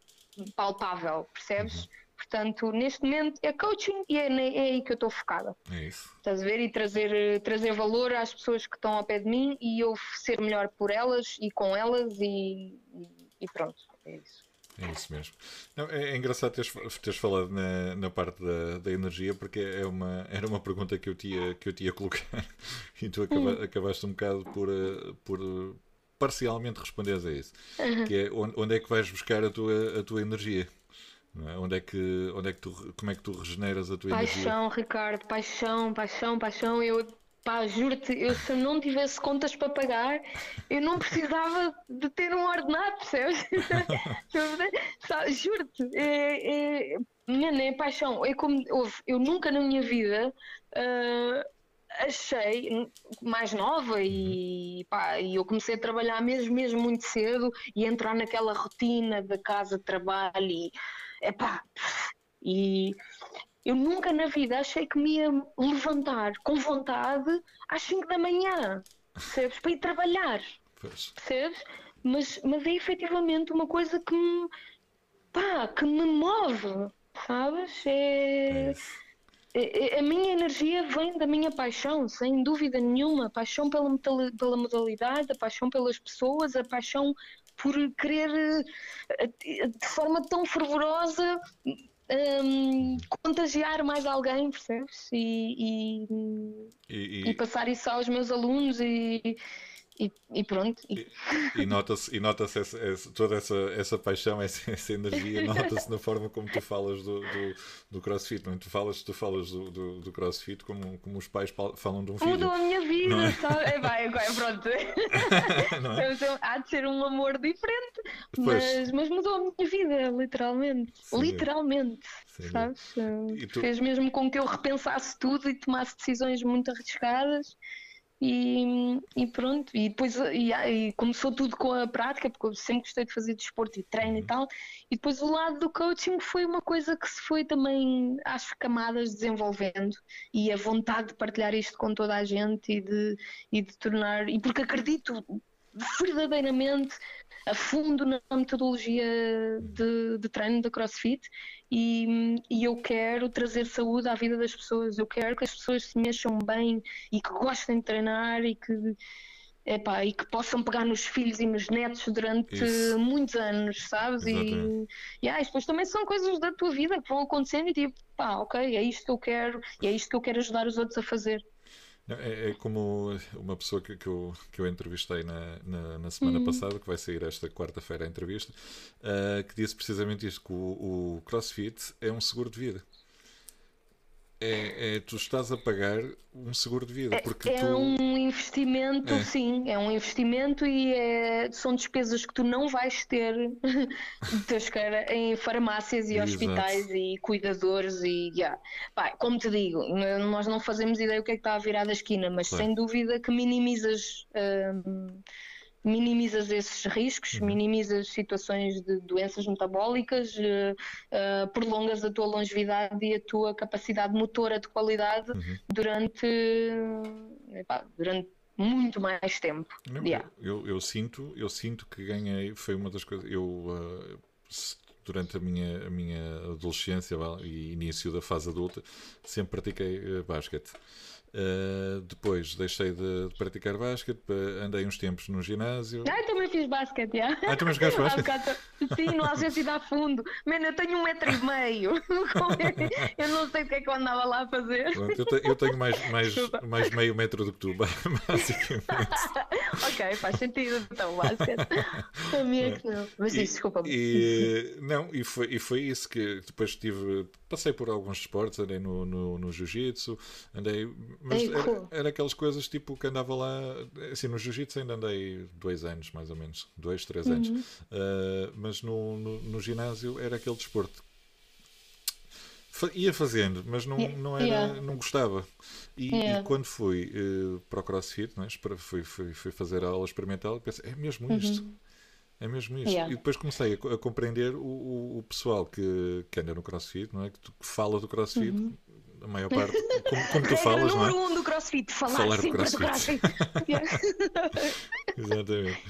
palpável, percebes? Portanto, neste momento é coaching e é, é aí que eu estou focada. É isso. Estás a ver? E trazer, trazer valor às pessoas que estão ao pé de mim e eu ser melhor por elas e com elas e, e pronto, é isso. É isso mesmo. Não, é, é, engraçado teres, teres falado na, na parte da, da, energia, porque é uma, era uma pergunta que eu tinha, que eu tinha colocar e tu acaba, hum. acabaste um bocado por, eh, por parcialmente responderes a isso. Uhum. Que é onde, onde, é que vais buscar a tua, a tua energia? É? Onde é que, onde é que tu, como é que tu regeneras a tua paixão, energia? Paixão, Ricardo, paixão, paixão, paixão. Eu, pá, juro-te, eu se não tivesse contas para pagar, eu não precisava de ter um ordenado, percebes? juro-te, é, é, é paixão. É como, eu nunca na minha vida. Uh, achei mais nova e, pá, e eu comecei a trabalhar mesmo, mesmo muito cedo e entrar naquela rotina da casa trabalho e epá, e eu nunca na vida achei que me ia levantar com vontade às 5 da manhã, percebes? Para ir trabalhar, pois. percebes? Mas, mas é efetivamente uma coisa que me, pá, que me move, sabes? É, é, é, a minha energia vem da minha paixão, sem dúvida nenhuma. A paixão pela, pela modalidade, a paixão pelas pessoas, a paixão por querer eh, de forma tão fervorosa um, contagiar mais alguém, percebes? E, e, e, e, passar isso aos meus alunos e, e, e pronto. E, e nota-se e nota essa, essa, toda essa, essa paixão, essa, essa energia, nota-se na forma como tu falas do, do, do crossfit. Não? É? Tu falas, tu falas do, do, do, crossfit como, como os pais falam de um filho. Mudou a minha vida, é? sabe? É, vai, agora, pronto. é? Há de ser um amor diferente, mas, mas mudou a minha vida, literalmente. Sim, literalmente. Sim, sabes? Tu... Fez mesmo com que eu repensasse tudo e tomasse decisões muito arriscadas e, e pronto, e depois e, e, começou tudo com a prática, porque eu sempre gostei de fazer desporto e treino e uhum. tal, e depois o lado do coaching foi uma coisa que se foi também às camadas desenvolvendo e a vontade de partilhar isto com toda a gente e de, e de tornar, e porque acredito verdadeiramente a fundo na metodologia de, de treino da CrossFit e, e, eu quero trazer saúde à vida das pessoas. Eu quero que as pessoas se mexam bem e que gostem de treinar e que, epá, e que possam pegar nos filhos e nos netos durante Isso. muitos anos, sabes? E, e ah, depois também são coisas da tua vida que vão acontecendo e tipo, pá, ok, é isto que eu quero e é isto que eu quero ajudar os outros a fazer. É, é, como uma pessoa que, que, eu, que eu entrevistei na, na, na semana uhum. passada, que vai sair esta quarta-feira a entrevista, uh, que disse precisamente isto: que o, o CrossFit é um seguro de vida é, é, tu estás a pagar um seguro de vida. Porque é, tu... um investimento, é. sim, é um investimento e é, são despesas que tu não vais ter em farmácias e Exato. hospitais e cuidadores e yeah. Como te digo, nós não fazemos ideia o que é que está a virar da esquina, mas claro. sem dúvida que minimizas. Hum, minimizas esses riscos, uhum. minimizas situações de doenças metabólicas, uh, uh, prolongas a tua longevidade e a tua capacidade motora de qualidade uhum. durante, epá, durante muito mais tempo. Não, yeah. eu, eu, sinto, eu sinto que ganhei, foi uma das coisas, eu uh, durante a minha, a minha adolescência e início da fase adulta sempre pratiquei basquete. Uh, depois deixei de, de, praticar basquete, andei uns tempos no ginásio. Ah, também fiz basquete, já. Ah, também jogaste basquete? Sim, no Algésia dá fundo. Mano, eu tenho um metro e meio. eu não sei o que é que eu andava lá a fazer. Pronto, eu, te, eu, tenho mais, mais, mais meio metro do que tu, basicamente. ok, faz sentido. Então, basquete. A minha é que não. Mas isso, desculpa. E, não, e foi, e foi isso que depois tive. Passei por alguns esportes, andei no, no, no jiu-jitsu, andei mas era, era, aquelas coisas tipo que andava lá, assim, no jiu-jitsu ainda andei dois anos, mais ou menos, dois, três uhum. anos, uh, mas no, no, no, ginásio era aquele desporto. Ia fazendo, mas não, não, era, yeah. não gostava. E, yeah. e quando fui uh, para o CrossFit, né, fui, fui, fui fazer a aula experimental, pensei, é mesmo isto. Uhum. É mesmo isto. Yeah. E depois comecei a, a compreender o, o, o, pessoal que, que anda no CrossFit, não é? que, que fala do CrossFit, uhum a maior parte, como, como tu falas, não é? número um do CrossFit, falar, falar do CrossFit. Do crossfit. Exatamente.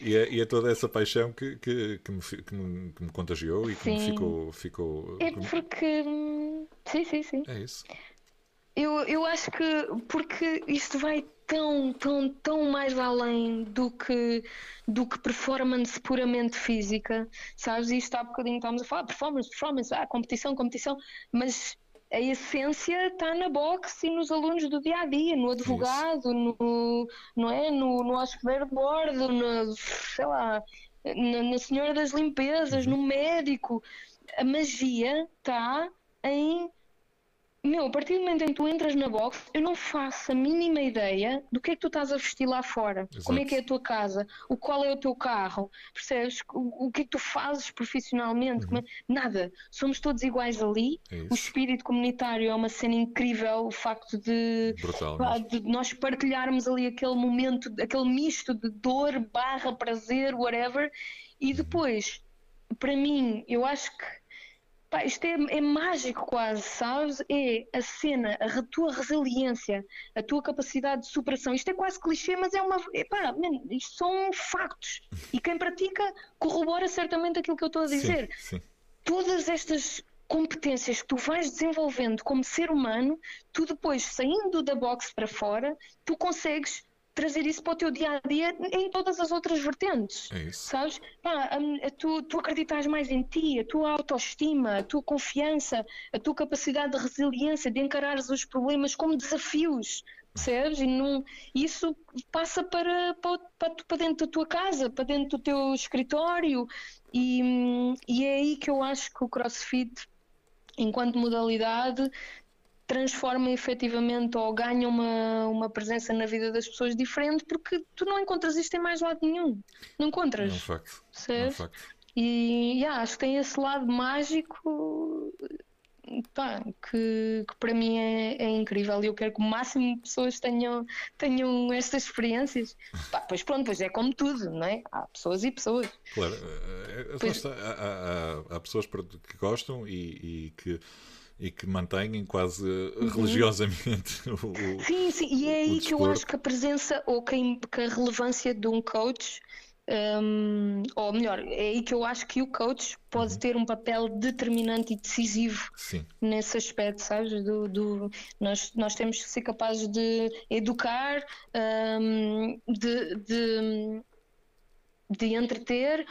E é, e é, toda essa paixão que, que, que, me, que, me, que me contagiou e que sim. me ficou, ficou. É porque. Sim, sim, sim. É isso. Eu, eu acho que porque isto vai tão, tão, tão mais além do que, do que performance puramente física, sabes? Isto há bocadinho estávamos a falar, performance, performance, ah, competição, competição, mas a essência está na boxe e nos alunos do dia a dia, no advogado, no, não é? no, no bordo, no, sei lá, na, na senhora das limpezas, uhum. no médico. A magia está em meu, a partir do momento em que tu entras na box, eu não faço a mínima ideia do que é que tu estás a vestir lá fora. Exato. Como é que é a tua casa? O qual é o teu carro? Percebes? O, o que é que tu fazes profissionalmente? Uhum. É... Nada. Somos todos iguais ali. É o espírito comunitário é uma cena incrível. O facto de, Brutal, de nós partilharmos ali aquele momento, aquele misto de dor, barra, prazer, whatever. E uhum. depois, para mim, eu acho que Pá, isto é, é, mágico quase, sabes? É a cena, a tua resiliência, a tua capacidade de superação. Isto é quase clichê, mas é uma. Epá, man, isto são factos. E quem pratica corrobora certamente aquilo que eu estou a dizer. Sim, sim. Todas estas competências que tu vais desenvolvendo como ser humano, tu depois, saindo da box para fora, tu consegues trazer isso para o teu dia a dia em todas as outras vertentes. É isso. Sabes? Pá, a, a tu, tu acreditas mais em ti, a tua autoestima, a tua confiança, a tua capacidade de resiliência, de encarares os problemas como desafios. Percebes? E não, isso passa para, para, para, dentro da tua casa, para dentro do teu escritório, e, e é aí que eu acho que o CrossFit, enquanto modalidade, transforma efetivamente ou ganha uma, uma presença na vida das pessoas diferente porque tu não encontras isto em mais lado nenhum. Não encontras. É um facto. É um facto. E yeah, acho que tem esse lado mágico pá, que, que, para mim é, é, incrível e eu quero que o máximo de pessoas tenham, tenham estas experiências. Pá, pois pronto, pois é como tudo, não é? Há pessoas e pessoas. Claro, eh, eh, pois... há, há, há, pessoas que gostam e, e que e que mantêm quase uhum. religiosamente o, Sim, sim, e é aí que eu acho que a presença ou que a, relevância de um coach um, ou melhor, é aí que eu acho que o coach pode uhum. ter um papel determinante e decisivo Sim. nesse aspecto, sabes? Do, do, nós, nós temos que ser capazes de educar, um, de, de, de entreter,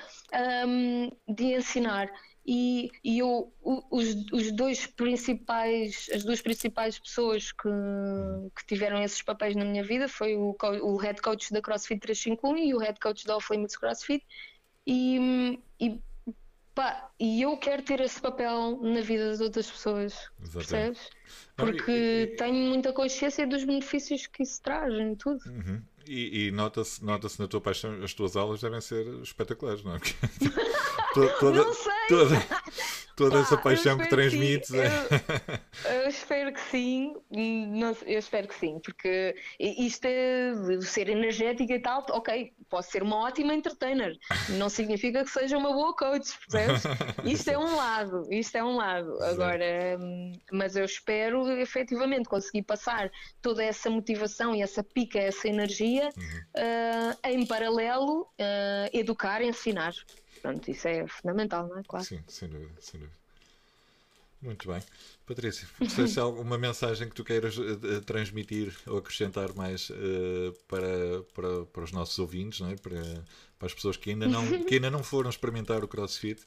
um, de ensinar e, e eu, os, os dois principais, as duas principais pessoas que, que tiveram esses papéis na minha vida foi o, o head coach da CrossFit 351 e o head coach da Off Limits CrossFit e, e, pá, e eu quero ter esse papel na vida das outras pessoas, Exatamente. percebes? Porque Não, e, e, tenho muita consciência dos benefícios que isso traz em tudo. Uhum. E, e nota-se nota na tua paixão, as tuas aulas devem ser espetaculares, não é? Porque toda, não sei. toda, toda Pá, essa paixão que transmites. Que eu, eu, espero que sim, não, eu espero que sim, porque isto é ser energética e tal, ok, posso ser uma ótima entertainer, não significa que seja uma boa coach, percebes? Isto é um lado, isto é um lado. Agora, mas eu espero efetivamente conseguir passar toda essa motivação e essa pica, essa energia uhum. uh, em paralelo, uh, educar, ensinar. Pronto, isso é fundamental, não é? Claro. Sim, sem dúvida, sem dúvida. Muito bem. Patrícia, se há alguma mensagem que tu queiras uh, transmitir ou acrescentar mais uh, para, para, para os nossos ouvintes, não é? para, para as pessoas que ainda, não, que ainda não foram experimentar o CrossFit?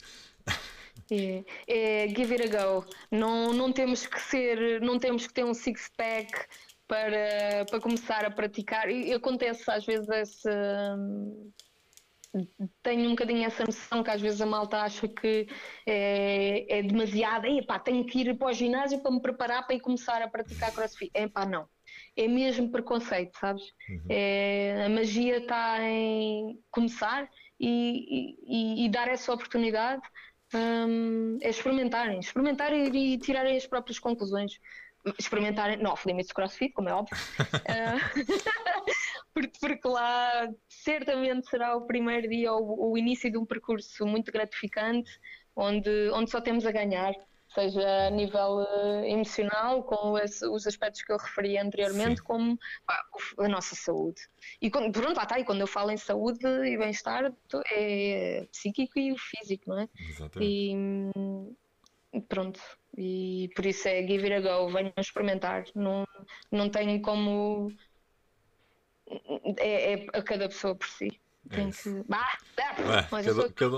É, é, give it a go. Não, não temos que ser, não temos que ter um six pack para, para começar a praticar. E acontece às vezes esse tenho um bocadinho essa noção que às vezes a malta acha que é, é demasiado, epá, tenho que ir para o ginásio para me preparar para ir começar a praticar crossfit. Epá, não. É mesmo preconceito, sabes? Uhum. É, a magia está em começar e, e, e, dar essa oportunidade um, é experimentarem, experimentarem e, e tirarem as próprias conclusões experimentarem, não, limites crossfit, como é óbvio, uh, porque, porque, lá certamente será o primeiro dia ou o início de um percurso muito gratificante, onde, onde só temos a ganhar, seja a nível uh, emocional, com esse, os aspectos que eu referi anteriormente, Sim. como pá, a nossa saúde. E quando, pronto, lá está, e quando eu falo em saúde e bem-estar, é psíquico e o físico, não é? Exatamente. E, hum, pronto, e por isso é give it a go, venham experimentar. Não, não tenho como. É, é a cada pessoa por si. É Tem que. Ah, ah, mas cada, cada...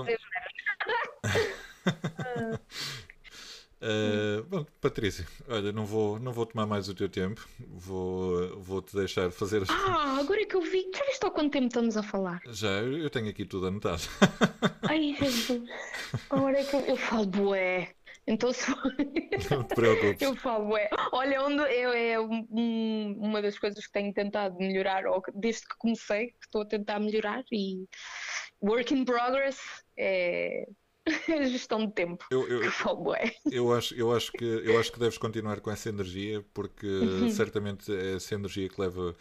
Uh, bom, Patrícia, olha, não vou, não vou tomar mais o teu tempo, vou, vou te deixar fazer. Ah, agora é que eu vi. Já viste há quanto tempo estamos a falar? Já, eu tenho aqui tudo anotado. Ai, Jesus. Agora é que eu, eu falo, bué. Então, se... não te preocupes. Eu falo, é. Olha, onde eu, é um, uma das coisas que tenho tentado melhorar, ou desde que comecei, que estou a tentar melhorar, e work in progress é a gestão de tempo. Eu, eu, falo, é. eu, acho, eu, acho que, eu acho que deves continuar com essa energia, porque uhum. certamente é essa energia que leva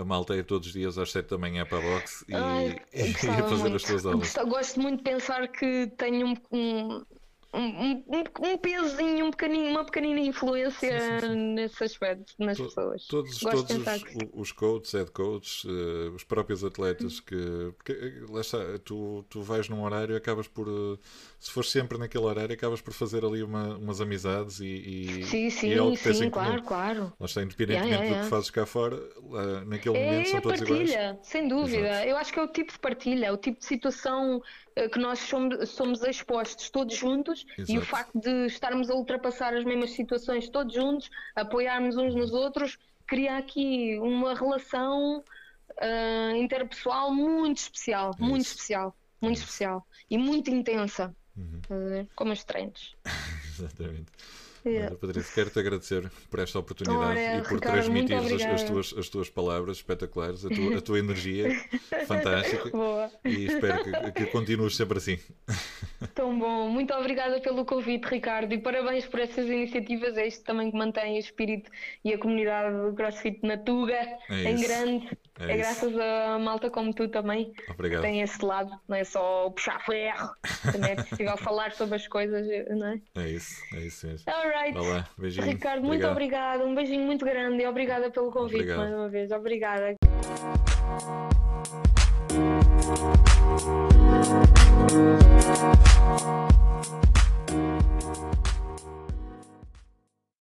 a malta ir todos os dias às 7 da manhã para a boxe e, Ai, e a fazer muito. as tuas aulas. Gosto muito de pensar que tenho um, um, um, um pesozinho, um pequenino, uma pequenina influência sim, sim, sim. nesse aspecto nas to, pessoas. Todos, todos os, que... os coaches, head coaches, uh, os próprios atletas que, que eh, lá está, tu, tu vais num horário e acabas por uh, se fores sempre naquele horário acabas por fazer ali uma, umas amizades e, e, sim, sim, e é que sim, claro, claro. Lá está, independentemente yeah, yeah, do que fazes cá fora, lá, naquele é momento são todos partilha, iguais. Sem dúvida, Exato. eu acho que é o tipo de partilha, é o tipo de situação que nós somos, somos expostos todos juntos Exato. e o facto de estarmos a ultrapassar as mesmas situações todos juntos, apoiarmos uns nos outros, cria aqui uma relação uh, interpessoal muito especial, é muito especial, muito é especial e muito intensa, uhum. uh, como os treinos. Exatamente. Yeah. Patrícia, quero-te agradecer por esta oportunidade e por transmitir as, as, tuas, as tuas palavras espetaculares, a tua, a tua energia fantástica. Boa. E espero que, que continues sempre assim. Tão bom. Muito obrigada pelo convite, Ricardo, e parabéns por essas iniciativas. É isto também que mantém o espírito e a comunidade do CrossFit na Tuga é em grande. É, é graças a malta como tu também. Obrigado. Tem esse lado, não é só puxar ferro, também é possível falar sobre as coisas, não é? É isso, é isso mesmo. Alright. Beijinho. Ricardo, muito obrigado. Um beijinho muito grande e obrigada pelo convite obrigado. mais uma vez. Obrigada. Thank you.